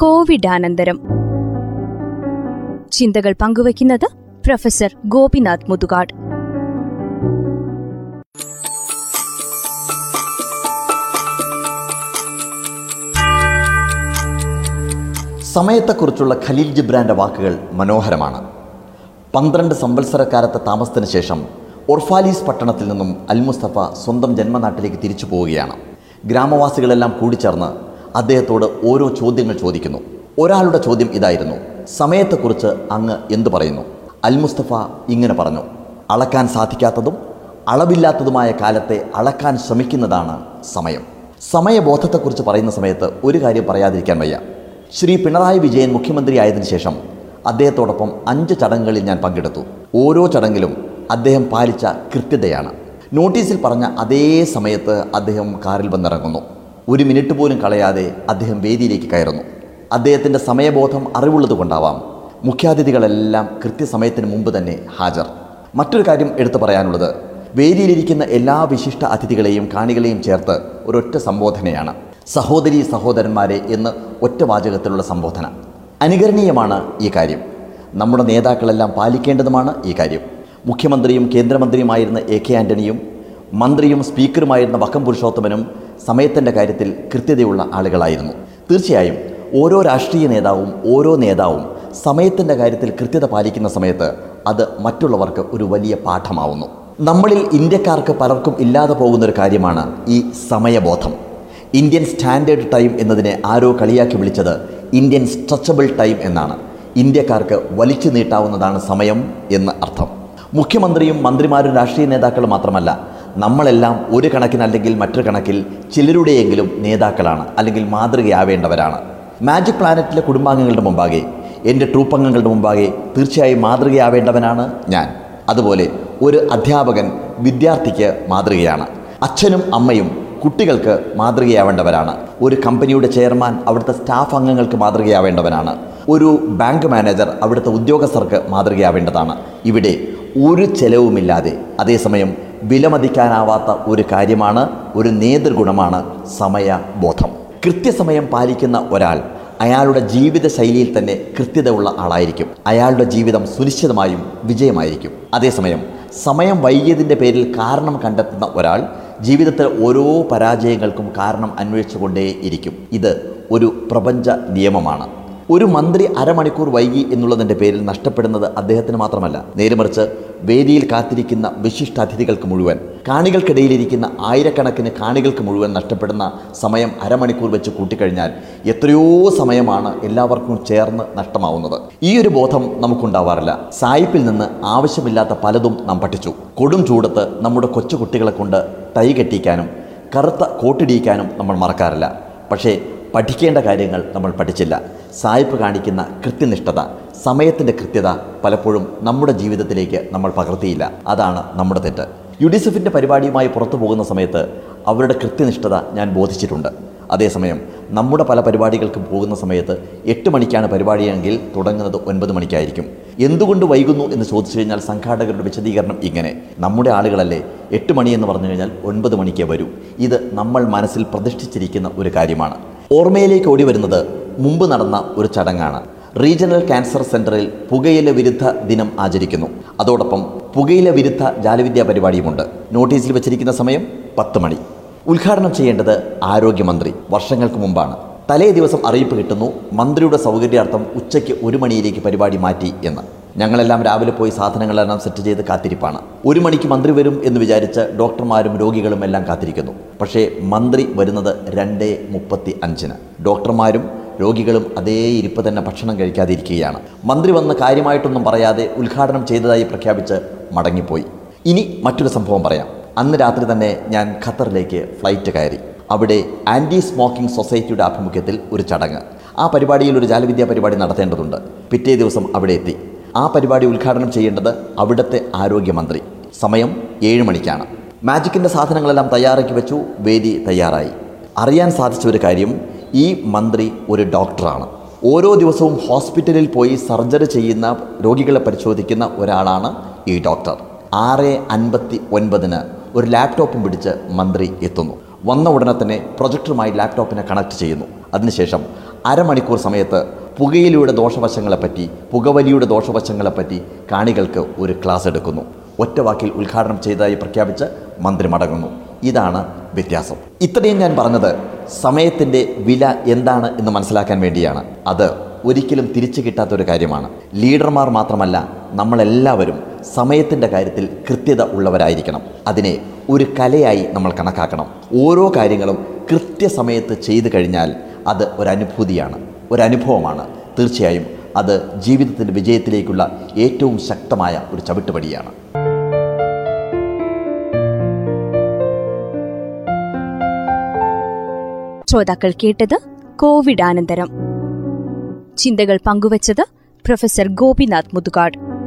കോവിഡാനന്തരം. ചിന്തകൾ പങ്കുവയ്ക്കുന്നത് പ്രൊഫസർ ഗോപിനാഥ് മുതുകാട്. സമയത്തെക്കുറിച്ചുള്ള ഖലീൽ ജിബ്രാന്റെ വാക്കുകൾ മനോഹരമാണ്. പന്ത്രണ്ട് സംവത്സരക്കാലത്തെ താമസത്തിന് ശേഷം ഒർഫാലീസ് പട്ടണത്തിൽ നിന്നും അൽമുസ്തഫ സ്വന്തം ജന്മനാട്ടിലേക്ക് തിരിച്ചു പോവുകയാണ്. ഗ്രാമവാസികളെല്ലാം കൂടിച്ചേർന്ന് അദ്ദേഹത്തോട് ഓരോ ചോദ്യങ്ങൾ ചോദിക്കുന്നു. ഒരാളുടെ ചോദ്യം ഇതായിരുന്നു. സമയത്തെക്കുറിച്ച് അങ്ങ് എന്തു പറയുന്നു? അൽ മുസ്തഫ ഇങ്ങനെ പറഞ്ഞു. അളക്കാൻ സാധിക്കാത്തതും അളവില്ലാത്തതുമായ കാലത്തെ അളക്കാൻ ശ്രമിക്കുന്നതാണ് സമയം. സമയബോധത്തെക്കുറിച്ച് പറയുന്ന സമയത്ത് ഒരു കാര്യം പറയാതിരിക്കാൻ വയ്യ. ശ്രീ പിണറായി വിജയൻ മുഖ്യമന്ത്രി മുഖ്യമന്ത്രിയായതിനു ശേഷം അദ്ദേഹത്തോടൊപ്പം അഞ്ച് ചടങ്ങുകളിൽ ഞാൻ പങ്കെടുത്തു. ഓരോ ചടങ്ങിലും അദ്ദേഹം പാലിച്ച കൃത്യതയാണ്. നോട്ടീസിൽ പറഞ്ഞ അതേ സമയത്ത് അദ്ദേഹം കാറിൽ വന്നിറങ്ങുന്നു. ഒരു മിനിറ്റ് പോലും കളയാതെ അദ്ദേഹം വേദിയിലേക്ക് കയറുന്നു. അദ്ദേഹത്തിന്റെ സമയബോധം അറിവുള്ളത് കൊണ്ടാവാം. മുഖ്യാതിഥികളെല്ലാം കൃത്യസമയത്തിന് മുമ്പ് തന്നെ ഹാജർ. മറ്റൊരു കാര്യം എടുത്തു പറയാനുള്ളത്. വേദിയിലിരിക്കുന്ന എല്ലാ വിശിഷ്ട അതിഥികളെയും കാണികളെയും ചേർത്ത് ഒരൊറ്റ സംബോധനയാണ്. സഹോദരി സഹോദരന്മാരെ എന്ന് ഒറ്റ വാചകത്തിലുള്ള സംബോധന. അനുകരണീയമാണ് ഈ കാര്യം. നമ്മുടെ നേതാക്കളെല്ലാം പാലിക്കേണ്ടതുമാണ് ഈ കാര്യം. മുഖ്യമന്ത്രിയും കേന്ദ്രമന്ത്രിയുമായിരുന്ന എ കെ ആന്റണിയും മന്ത്രിയും സ്പീക്കറുമായിരുന്ന വക്കം പുരുഷോത്തമനും സമയത്തിന്റെ കാര്യത്തിൽ കൃത്യതയുള്ള ആളുകളായിരുന്നു. തീർച്ചയായും ഓരോ രാഷ്ട്രീയ നേതാവും ഓരോ നേതാവും സമയത്തിന്റെ കാര്യത്തിൽ കൃത്യത പാലിക്കുന്ന സമയത്ത് അത് മറ്റുള്ളവർക്ക് ഒരു വലിയ പാഠമാവുന്നു. നമ്മളിൽ ഇന്ത്യക്കാർക്ക് പലർക്കും ഇല്ലാതെ പോകുന്നൊരു കാര്യമാണ് ഈ സമയബോധം. ഇന്ത്യൻ സ്റ്റാൻഡേർഡ് ടൈം എന്നതിനെ ആരോ കളിയാക്കി വിളിച്ചത് ഇന്ത്യൻ സ്ട്രെച്ചബിൾ ടൈം എന്നാണ്. ഇന്ത്യക്കാർക്ക് വലിച്ചു നീട്ടാവുന്നതാണ് സമയം എന്ന് അർത്ഥം. മുഖ്യമന്ത്രിയും മന്ത്രിമാരും രാഷ്ട്രീയ നേതാക്കളും മാത്രമല്ല നമ്മളെല്ലാം ഒരു കണക്കിനല്ലെങ്കിൽ മറ്റൊരു കണക്കിൽ ചിലരുടെയെങ്കിലും നേതാക്കളാണ് അല്ലെങ്കിൽ മാതൃകയാവേണ്ടവരാണ്. മാജിക് പ്ലാനറ്റിലെ കുടുംബാംഗങ്ങളുടെ മുമ്പാകെ എന്റെ ട്രൂപ്പംഗങ്ങളുടെ മുമ്പാകെ തീർച്ചയായും മാതൃകയാവേണ്ടവനാണ് ഞാൻ. അതുപോലെ ഒരു അധ്യാപകൻ വിദ്യാർത്ഥിക്ക് മാതൃകയാണ്. അച്ഛനും അമ്മയും കുട്ടികൾക്ക് മാതൃകയാവേണ്ടവരാണ്. ഒരു കമ്പനിയുടെ ചെയർമാൻ അവിടുത്തെ സ്റ്റാഫ് അംഗങ്ങൾക്ക് മാതൃകയാവേണ്ടവനാണ്. ഒരു ബാങ്ക് മാനേജർ അവിടുത്തെ ഉദ്യോഗസ്ഥർക്ക് മാതൃകയാവേണ്ടതാണ്. ഇവിടെ ഒരു ചെലവുമില്ലാതെ അതേസമയം വിലമതിക്കാനാവാത്ത ഒരു കാര്യമാണ് ഒരു നേതൃഗുണമാണ് സമയബോധം. കൃത്യസമയം പാലിക്കുന്ന ഒരാൾ അയാളുടെ ജീവിത ശൈലിയിൽ തന്നെ കൃത്യത ഉള്ള ആളായിരിക്കും. അയാളുടെ ജീവിതം സുനിശ്ചിതമായും വിജയമായിരിക്കും. അതേസമയം സമയം വൈകിയതിന്റെ പേരിൽ കാരണം കണ്ടെത്തുന്ന ഒരാൾ ജീവിതത്തിൽ ഓരോ പരാജയങ്ങൾക്കും കാരണം അന്വേഷിച്ചുകൊണ്ടേയിരിക്കും. ഇത് ഒരു പ്രപഞ്ച നിയമമാണ്. ഒരു മന്ത്രി അരമണിക്കൂർ വൈകി എന്നുള്ളതിന്റെ പേരിൽ നഷ്ടപ്പെടുന്നത് അദ്ദേഹത്തിന് മാത്രമല്ല നേരുമറിച്ച് വേദിയിൽ കാത്തിരിക്കുന്ന വിശിഷ്ട അതിഥികൾക്ക് മുഴുവൻ. കാണികൾക്കിടയിലിരിക്കുന്ന ആയിരക്കണക്കിന് കാണികൾക്ക് മുഴുവൻ നഷ്ടപ്പെടുന്ന സമയം അരമണിക്കൂർ വെച്ച് കൂട്ടിക്കഴിഞ്ഞാൽ എത്രയോ സമയമാണ് എല്ലാവർക്കും ചേർന്ന് നഷ്ടമാവുന്നത്. ഈ ഒരു ബോധം നമുക്കുണ്ടാവാറില്ല. സായിപ്പിൽ നിന്ന് ആവശ്യമില്ലാത്ത പലതും നാം പഠിച്ചു. കൊടും ചൂടത്ത് നമ്മുടെ കൊച്ചു കുട്ടികളെ കൊണ്ട് തൈ കെട്ടിക്കാനും കറുത്ത കോട്ടിടിയിക്കാനും നമ്മൾ മറക്കാറില്ല. പക്ഷേ പഠിക്കേണ്ട കാര്യങ്ങൾ നമ്മൾ പഠിച്ചില്ല. സായിപ്പ് കാണിക്കുന്ന കൃത്യനിഷ്ഠത സമയത്തിന്റെ കൃത്യത പലപ്പോഴും നമ്മുടെ ജീവിതത്തിലേക്ക് നമ്മൾ പകർത്തിയില്ല. അതാണ് നമ്മുടെ തെറ്റ്. യുഡിസെഫിന്റെ പരിപാടിയുമായി പുറത്തു പോകുന്ന സമയത്ത് അവരുടെ കൃത്യനിഷ്ഠത ഞാൻ ബോധിച്ചിട്ടുണ്ട്. അതേസമയം നമ്മുടെ പല പരിപാടികൾക്കും പോകുന്ന സമയത്ത് എട്ട് മണിക്കാണ് പരിപാടിയെങ്കിൽ തുടങ്ങുന്നത് ഒൻപത് മണിക്കായിരിക്കും. എന്തുകൊണ്ട് വൈകുന്നു എന്ന് ചോദിച്ചു കഴിഞ്ഞാൽ സംഘാടകരുടെ വിശദീകരണം ഇങ്ങനെ. നമ്മുടെ ആളുകളല്ലേ എട്ട് മണി എന്ന് പറഞ്ഞു കഴിഞ്ഞാൽ ഒൻപത് മണിക്കേ വരൂ. ഇത് നമ്മൾ മനസ്സിൽ പ്രതിഷ്ഠിച്ചിരിക്കുന്ന ഒരു കാര്യമാണ്. ഓർമ്മയിലേക്ക് ഓടി വരുന്നത് മുമ്പ് നടന്ന ഒരു ചടങ്ങാണ്. റീജിയണൽ ക്യാൻസർ സെന്ററിൽ പുകയില വിരുദ്ധ ദിനം ആചരിക്കുന്നു. അതോടൊപ്പം പുകയില വിരുദ്ധ ജാലവിദ്യാ പരിപാടിയുമുണ്ട്. നോട്ടീസിൽ വെച്ചിരിക്കുന്ന സമയം പത്ത് മണി. ഉദ്ഘാടനം ചെയ്യേണ്ടത് ആരോഗ്യമന്ത്രി. വർഷങ്ങൾക്ക് മുമ്പാണ്. തലേ ദിവസം അറിയിപ്പ് കിട്ടുന്നു മന്ത്രിയുടെ സൗകര്യാർത്ഥം ഉച്ചയ്ക്ക് ഒരു മണിയിലേക്ക് പരിപാടി മാറ്റി എന്ന്. ഞങ്ങളെല്ലാം രാവിലെ പോയി സാധനങ്ങളെല്ലാം സെറ്റ് ചെയ്ത് കാത്തിരിപ്പാണ്. ഒരു മണിക്ക് മന്ത്രി വരും എന്ന് വിചാരിച്ച് ഡോക്ടർമാരും രോഗികളും എല്ലാം കാത്തിരിക്കുന്നു. പക്ഷേ മന്ത്രി വരുന്നത് രണ്ട് മുപ്പത്തി അഞ്ചിന് ഡോക്ടർമാരും രോഗികളും അതേ ഇരിപ്പ് തന്നെ ഭക്ഷണം കഴിക്കാതിരിക്കുകയാണ്. മന്ത്രി വന്ന് കാര്യമായിട്ടൊന്നും പറയാതെ ഉദ്ഘാടനം ചെയ്തതായി പ്രഖ്യാപിച്ച് മടങ്ങിപ്പോയി. ഇനി മറ്റൊരു സംഭവം പറയാം. അന്ന് രാത്രി തന്നെ ഞാൻ ഖത്തറിലേക്ക് ഫ്ലൈറ്റ് കയറി. അവിടെ ആന്റി സ്മോക്കിംഗ് സൊസൈറ്റിയുടെ ആഭിമുഖ്യത്തിൽ ഒരു ചടങ്ങ്. ആ പരിപാടിയിൽ ഒരു ജാലവിദ്യാ പരിപാടി നടത്തേണ്ടതുണ്ട്. പിറ്റേ ദിവസം അവിടെ എത്തി. ആ പരിപാടി ഉദ്ഘാടനം ചെയ്യേണ്ടത് അവിടുത്തെ ആരോഗ്യമന്ത്രി. സമയം ഏഴ് മണിക്കാണ്. മാജിക്കിന്റെ സാധനങ്ങളെല്ലാം തയ്യാറാക്കി വെച്ചു വേദി തയ്യാറായി. അറിയാൻ സാധിച്ച ഒരു കാര്യം ഈ മന്ത്രി ഒരു ഡോക്ടറാണ്. ഓരോ ദിവസവും ഹോസ്പിറ്റലിൽ പോയി സർജറി ചെയ്യുന്ന രോഗികളെ പരിശോധിക്കുന്ന ഒരാളാണ് ഈ ഡോക്ടർ. ആറ് അൻപത്തി ഒൻപതിന് ഒരു ലാപ്ടോപ്പും പിടിച്ച് മന്ത്രി എത്തുന്നു. വന്ന ഉടനെ തന്നെ പ്രൊജക്ടറുമായി ലാപ്ടോപ്പിനെ കണക്ട് ചെയ്യുന്നു. അതിനുശേഷം അരമണിക്കൂർ സമയത്ത് പുകയിലയുടെ ദോഷവശങ്ങളെപ്പറ്റി പുകവലിയുടെ ദോഷവശങ്ങളെപ്പറ്റി കാണികൾക്ക് ഒരു ക്ലാസ് എടുക്കുന്നു. ഒറ്റ വാക്കിൽ ഉദ്ഘാടനം ചെയ്തതായി പ്രഖ്യാപിച്ച് മന്ത്രി മടങ്ങുന്നു. ഇതാണ് വ്യത്യാസം. ഇത്രയും ഞാൻ പറഞ്ഞത് സമയത്തിന്റെ വില എന്താണ് എന്ന് മനസ്സിലാക്കാൻ വേണ്ടിയാണ്. അത് ഒരിക്കലും തിരിച്ചു കിട്ടാത്തൊരു കാര്യമാണ്. ലീഡർമാർ മാത്രമല്ല നമ്മളെല്ലാവരും സമയത്തിന്റെ കാര്യത്തിൽ കൃത്യത ഉള്ളവരായിരിക്കണം. അതിനെ ഒരു കലയായി നമ്മൾ കണക്കാക്കണം. ഓരോ കാര്യങ്ങളും കൃത്യസമയത്ത് ചെയ്തു കഴിഞ്ഞാൽ അത് ഒരനുഭൂതിയാണ് ഒരനുഭവമാണ്. തീർച്ചയായും അത് ജീവിതത്തിന്റെ വിജയത്തിലേക്കുള്ള ഏറ്റവും ശക്തമായ ഒരു ചവിട്ടുപടിയാണ്. ശ്രോതാക്കൾ കേട്ടത് കോവിഡ് അനന്തരം ചിന്തകൾ പങ്കുവച്ചത് പ്രൊഫസർ ഗോപിനാഥ് മുതുകാട്.